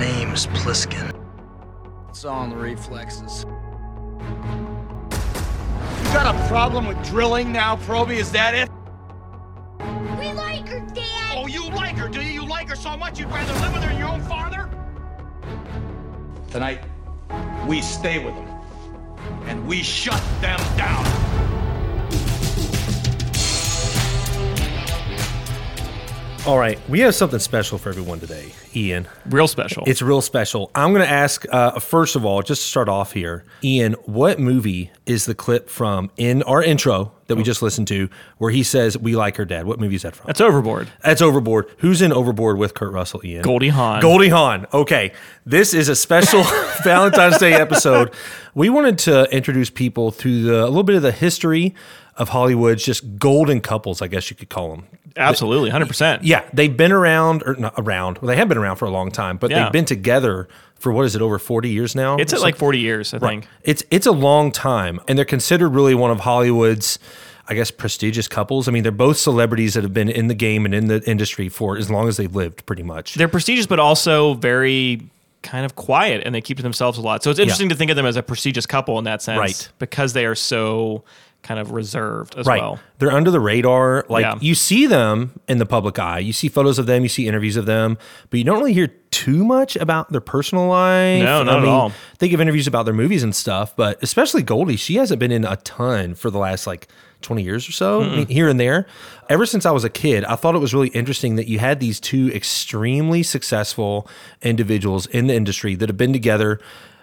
name's Plissken. It's all in the reflexes. You got a problem with drilling now, Proby? Is that it? We like her, Dad. Oh, you like her, do you? You like her so much you'd rather live with her than your own father? Tonight, we stay with them. And we shut them down. All right, we have something special for everyone today, Ian. Real special. It's real special. I'm going to ask, uh, first of all, just to start off here, Ian, what movie is the clip from in our intro that we oh. just listened to where he says, We like her dad? What movie is that from? That's Overboard. That's Overboard. Who's in Overboard with Kurt Russell, Ian? Goldie Hawn. Goldie Hawn. Okay. This is a special Valentine's Day episode. We wanted to introduce people through the, a little bit of the history of Hollywood's just golden couples, I guess you could call them. Absolutely, 100%. Yeah, they've been around or not around. Well, they have been around for a long time, but Yeah. they've been together for what is it over 40 years now? It's at like 40 years, I think. It's it's a long time, and they're considered really one of Hollywood's, I guess, prestigious couples. I mean, they're both celebrities that have been in the game and in the industry for as long as they've lived, pretty much. They're prestigious, but also very kind of quiet and they keep to themselves a lot. So it's interesting to think of them as a prestigious couple in that sense. Right. Because they are so kind of reserved as right. well. They're under the radar. Like Yeah. you see them in the public eye. You see photos of them, you see interviews of them, but you don't really hear too much about their personal life. No, not I at all. They give interviews about their movies and stuff, but especially Goldie, she hasn't been in a ton for the last like 20 years or so, I mean, here and there. Ever since I was a kid, I thought it was really interesting that you had these two extremely successful individuals in the industry that have been together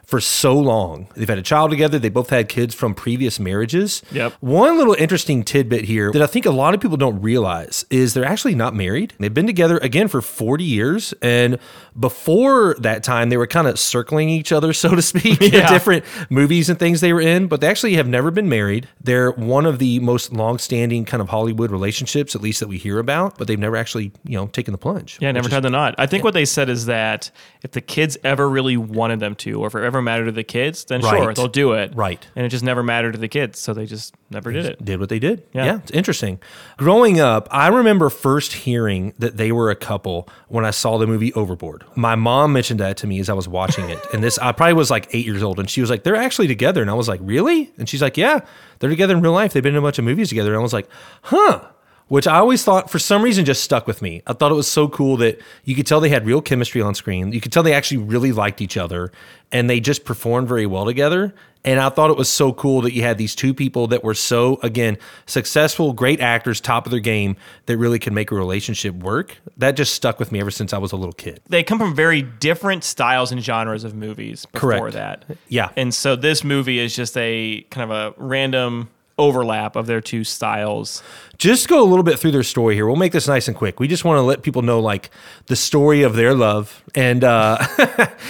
for so long. They've had a child together. They both had kids from previous marriages. Yep. One little interesting tidbit here that I think a lot of people don't realize is they're actually not married. They've been together again for 40 years. And before that time, they were kind of circling each other, so to speak, in different movies and things they were in, but they actually have never been married. They're one of the most long-standing kind of Hollywood relationships, at least that we hear about, but they've never actually, you know, taken the plunge. Yeah, never tied the knot. I think what they said is that if the kids ever really wanted them to, or if it ever mattered to the kids, then sure, they'll do it. Right. And it just never mattered to the kids, so they just never did it. did what they did. Yeah. Yeah. it's interesting. Growing up, I remember first hearing that they were a couple when I saw the movie Overboard. My mom mentioned that to me as I was watching it. And this, I probably was like eight years old. And she was like, they're actually together. And I was like, really? And she's like, yeah, they're together in real life. They've been in a bunch of movies together. And I was like, huh. Which I always thought, for some reason, just stuck with me. I thought it was so cool that you could tell they had real chemistry on screen. You could tell they actually really liked each other and they just performed very well together. And I thought it was so cool that you had these two people that were so, again, successful, great actors, top of their game, that really could make a relationship work. That just stuck with me ever since I was a little kid. They come from very different styles and genres of movies before Correct. that. Yeah. And so this movie is just a kind of a random overlap of their two styles. Just go a little bit through their story here. We'll make this nice and quick. We just want to let people know like the story of their love and uh,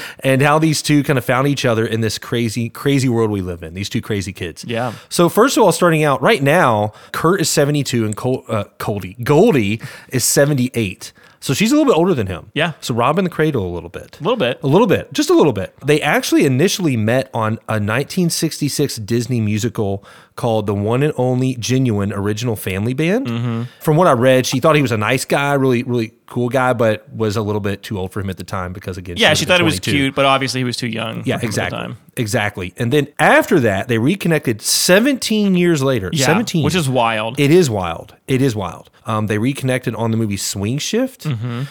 and how these two kind of found each other in this crazy, crazy world we live in. These two crazy kids. Yeah. So first of all, starting out right now, Kurt is seventy two and Col- uh, Goldie Goldie is seventy eight. So she's a little bit older than him. Yeah. So Rob in the cradle a little bit. A little bit. A little bit, just a little bit. They actually initially met on a 1966 Disney musical called The One and Only Genuine Original Family Band. Mm-hmm. From what I read, she thought he was a nice guy, really, really cool guy, but was a little bit too old for him at the time because, again, Yeah, was she thought it was cute, but obviously he was too young. Yeah, for her at the exactly. Exactly. And then after that, they reconnected 17 years later. Yeah, 17. which is wild. It is wild. It is wild. Um, they reconnected on the movie Swing Shift. Mm-hmm.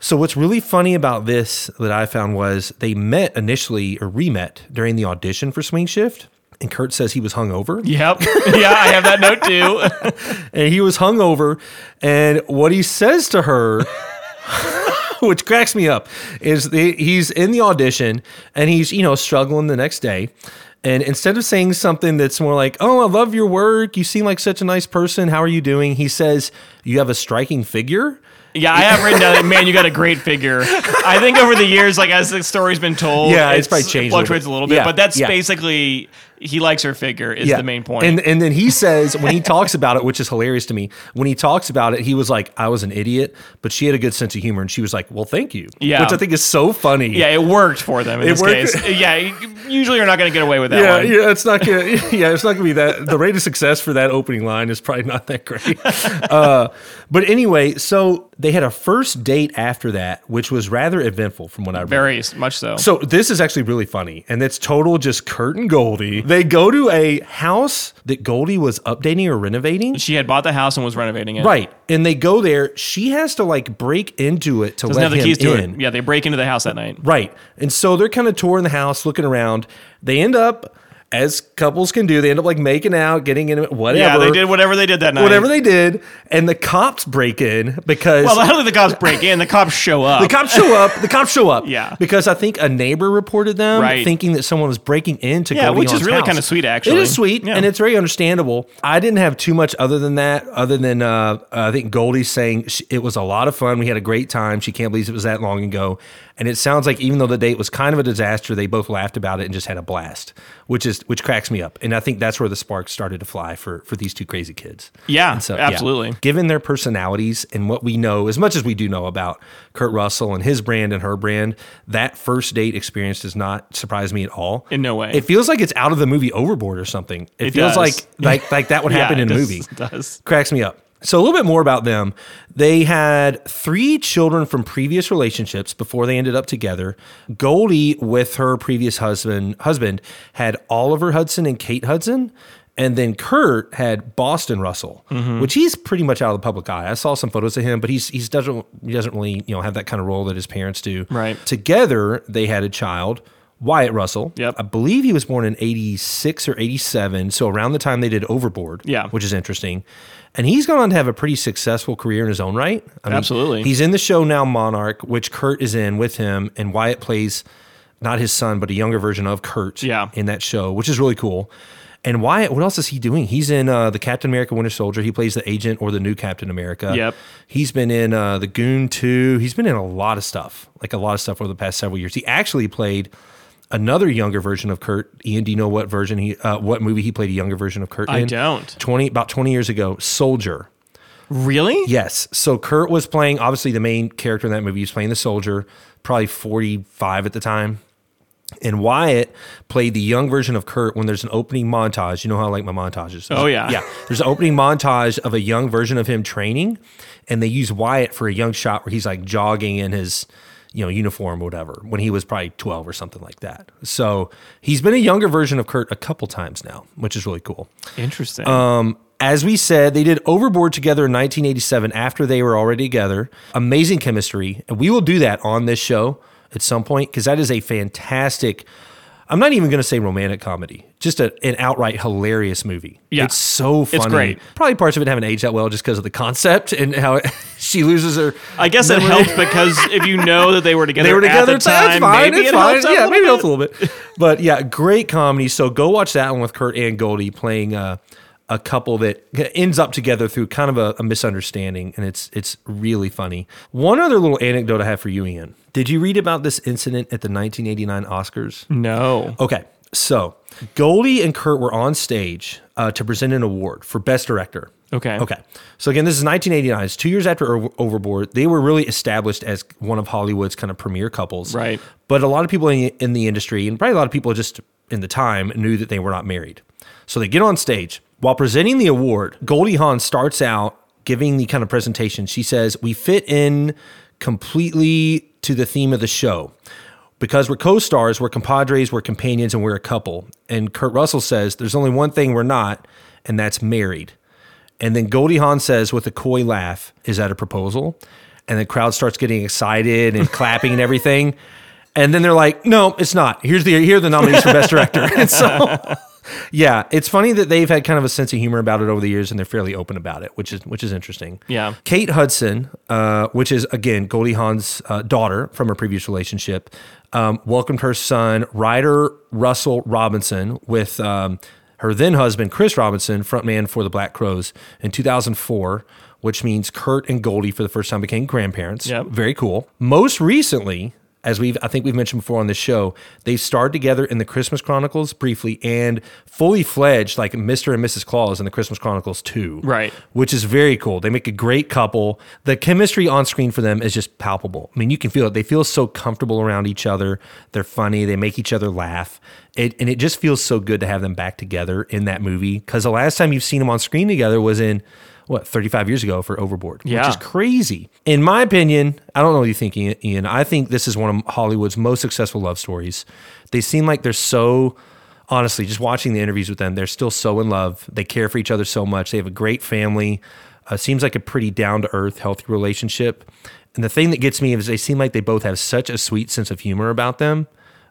So what's really funny about this that I found was they met initially or re-met during the audition for Swing Shift. And Kurt says he was hungover. Yep. yeah, I have that note too. And he was hungover. And what he says to her, which cracks me up, is the, he's in the audition and he's, you know, struggling the next day. And instead of saying something that's more like, oh, I love your work. You seem like such a nice person. How are you doing? He says, you have a striking figure. Yeah, I have written down. that Man, you got a great figure. I think over the years, like as the story's been told, Yeah, it's probably changed a little fluctuates bit. a little bit. Yeah, but that's yeah. basically he likes her figure is the main point. And and then he says when he talks about it, which is hilarious to me, when he talks about it, he was like, I was an idiot, but she had a good sense of humor. And she was like, Well, thank you. Yeah. Which I think is so funny. yeah, it worked for them in It this worked. case. Yeah, usually you're not going to get away with that Yeah, one. yeah, it's not gonna. Yeah, it's not gonna be that. The rate of success for that opening line is probably not that great. Uh, but anyway, so They had a first date after that, which was rather eventful from what I read. Very much so. So this is actually really funny, and it's total just Kurt and Goldie. They go to a house that Goldie was updating or renovating. she had bought the house and was renovating it. Right, and they go there. She has to like break into it to Doesn't let have the him keys to in. it. Yeah, they break into the house that night. Right, and so they're kind of touring the house, looking around. They end up, as couples can do, they end up like making out, getting in whatever. Yeah, they did whatever they did that night. whatever they did, and the cops break in because Well, how did the cops break in? The cops show up. The cops show up. The cops show up. Yeah. Because I think a neighbor reported them, Right. thinking that someone was breaking into Yeah, Goldie which is really kinda sweet, actually. It is sweet, Yeah. and it's very understandable. I didn't have too much other than that, other than uh, I think Goldie's saying it was a lot of fun. We had a great time. She can't believe it was that long ago. And it sounds like even though the date was kind of a disaster, they both laughed about it and just had a blast, which is which cracks me up. And I think that's where the sparks started to fly for for these two crazy kids. Yeah, And absolutely. Given their personalities and what we know, as much as we do know about Kurt Russell and his brand and her brand, that first date experience does not surprise me at all. In no way. It feels like it's out of the movie Overboard or something. It, It feels does. like like like that would happen it in a movie. it does. Cracks me up. So a little bit more about them. They had three children from previous relationships before they ended up together. Goldie, with her previous husband, husband had Oliver Hudson and Kate Hudson. And then Kurt had Boston Russell, Mm-hmm. which he's pretty much out of the public eye. I saw some photos of him, but he's he's doesn't he doesn't really you know have that kind of role that his parents do. Right. Together, they had a child, Wyatt Russell. Yep. I believe he was born in 86 or 87. So around the time they did Overboard. Yeah. Which is interesting. And he's gone on to have a pretty successful career in his own right. I Absolutely. He's in the show now, Monarch, which Kurt is in with him. And Wyatt plays not his son, but a younger version of Kurt Yeah. in that show, which is really cool. And Wyatt, what else is he doing? He's in uh, the Captain America Winter Soldier. He plays the agent or the new Captain America. Yep. He's been in uh, the Goon 2. He's been in a lot of stuff, like a lot of stuff over the past several years. He actually played another younger version of Kurt. Ian, do you know what version he, uh, what movie he played a younger version of Kurt I in? don't. 20, about 20 years ago, Soldier. Really? Yes. So Kurt was playing, obviously, the main character in that movie. He was playing the soldier, probably 45 at the time. And Wyatt played the young version of Kurt when there's an opening montage. You know how I like my montages. Oh, yeah. Yeah. There's an opening montage of a young version of him training, and they use Wyatt for a young shot where he's like jogging in his you know uniform or whatever when he was probably 12 or something like that. So he's been a younger version of Kurt a couple times now, which is really cool. Interesting. Um, as we said, they did Overboard together in 1987 after they were already together. Amazing chemistry. And we will do that on this show at some point because that is a fantastic, I'm not even going to say romantic comedy, just a, an outright hilarious movie. Yeah. It's so funny. It's great. Probably parts of it haven't aged that well just because of the concept and how it, she loses her. I guess it helped because if you know that they were together, They were together. at the time, fine. maybe it's it fine. helps Yeah, maybe it helps a little bit. But yeah, great comedy. So go watch that one with Kurt and Goldie playing uh, a couple that ends up together through kind of a, a misunderstanding, and it's it's really funny. One other little anecdote I have for you, Ian. Did you read about this incident at the 1989 Oscars? No. Okay, so Goldie and Kurt were on stage uh, to present an award for Best Director. Okay. Okay. So again, this is 1989. It's two years after Over- Overboard. They were really established as one of Hollywood's kind of premier couples. Right. But a lot of people in, in the industry, and probably a lot of people just in the time, knew that they were not married. So they get on stage. While presenting the award, Goldie Hawn starts out giving the kind of presentation. She says, We fit in completely to the theme of the show. Because we're co stars, we're compadres, we're companions, and we're a couple. And Kurt Russell says, There's only one thing we're not, and that's married. And then Goldie Hawn says with a coy laugh, Is that a proposal? And the crowd starts getting excited and clapping and everything. And then they're like, No, it's not. Here's the here are the nominees for Best Director. And so yeah, it's funny that they've had kind of a sense of humor about it over the years and they're fairly open about it, which is which is interesting. Yeah. Kate Hudson, uh, which is again Goldie Hawn's uh, daughter from her previous relationship, um, welcomed her son Ryder Russell Robinson with um, her then husband Chris Robinson, frontman for the Black Crowes, in 2004. Which means Kurt and Goldie for the first time became grandparents. Yep. Very cool. Most recently, as we've I think we've mentioned before on this show, they starred together in the Christmas Chronicles briefly and fully fledged like Mr. and Mrs. Claus in the Christmas Chronicles 2. Right. Which is very cool. They make a great couple. The chemistry on screen for them is just palpable. I mean, you can feel it. They feel so comfortable around each other. They're funny. They make each other laugh. It, and it just feels so good to have them back together in that movie because the last time you've seen them on screen together was in what 35 years ago for Overboard, Yeah. which is crazy. In my opinion, I don't know what you think, Ian-. I think this is one of Hollywood's most successful love stories. They seem like they're so honestly, just watching the interviews with them, they're still so in love. They care for each other so much. They have a great family. Uh, seems like a pretty down to earth, healthy relationship. And the thing that gets me is they seem like they both have such a sweet sense of humor about them.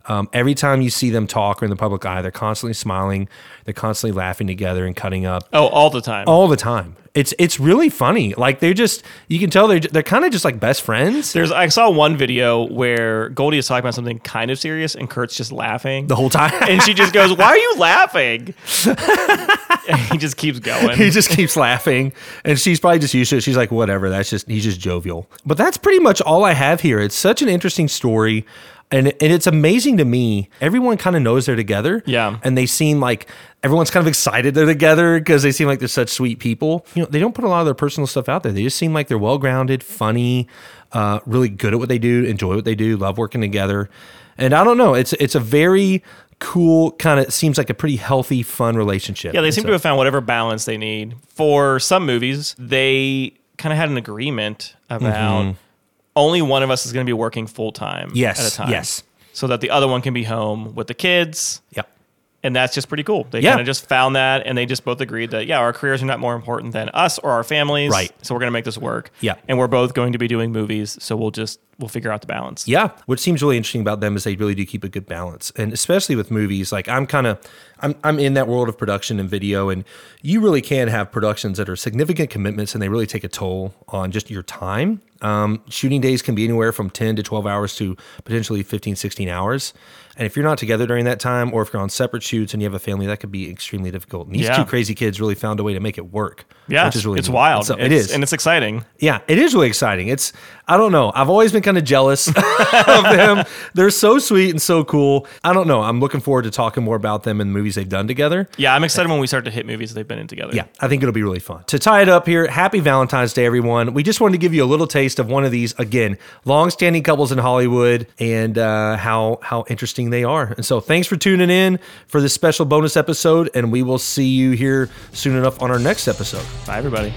Um, every time you see them talk or in the public eye, they're constantly smiling. They're constantly laughing together and cutting up Oh, all the time. all the time. It's it's really funny. Like they're just you can tell they're they're kind of just like best friends There's I saw one video where Goldie is talking about something kind of serious and Kurt's just laughing. the whole time. and she just goes, "Why are you laughing?" he just keeps going. he just keeps laughing and she's probably just used to it she's like whatever that's just he's just jovial but that's pretty much all i have here it's such an interesting story and, and it's amazing to me everyone kind of knows they're together. Yeah. and they seem like everyone's kind of excited they're together because they seem like they're such sweet people. You know they don't put a lot of their personal stuff out there. They just seem like they're well grounded funny uh, really good at what they do enjoy what they do love working together. And i don't know it's it's a very cool kind of seems like a pretty healthy fun relationship. Yeah, they seem so- to have found whatever balance they need. For some movies, they kind of had an agreement about only one of us is going to be working full time. Yes, at a time. yes. So that the other one can be home with the kids. Yep. And that's just pretty cool. They Yeah. kind of just found that and they just both agreed that, yeah, our careers are not more important than us or our families. Right. So we're going to make this work. Yeah. And we're both going to be doing movies. So we'll just, we'll figure out the balance. Yeah. What seems really interesting about them is they really do keep a good balance. And especially with movies, like I'm kind of I'm I'm in that world of production and video and you really can have productions that are significant commitments and they really take a toll on just your time. Um, shooting days can be anywhere from 10 to 12 hours to potentially 15, 16 hours. And if you're not together during that time or if you're on separate shoots and you have a family, that could be extremely difficult. And these Yeah. two crazy kids really found a way to make it work. Yeah. Which is really it's neat. wild. So It's- it is. And it's exciting. Yeah, it is really exciting. It's I don't know. I've always been kind of jealous of them. They're so sweet and so cool. I don't know. I'm looking forward to talking more about them and the movies they've done together. Yeah. I'm excited when we start to hit movies they've been in together. Yeah, I think it'll be really fun. To tie it up here, happy Valentine's Day, everyone. We just wanted to give you a little taste of one of these again, long-standing couples in Hollywood and uh, how how interesting they are. And so, thanks for tuning in for this special bonus episode, and we will see you here soon enough on our next episode. Bye, everybody.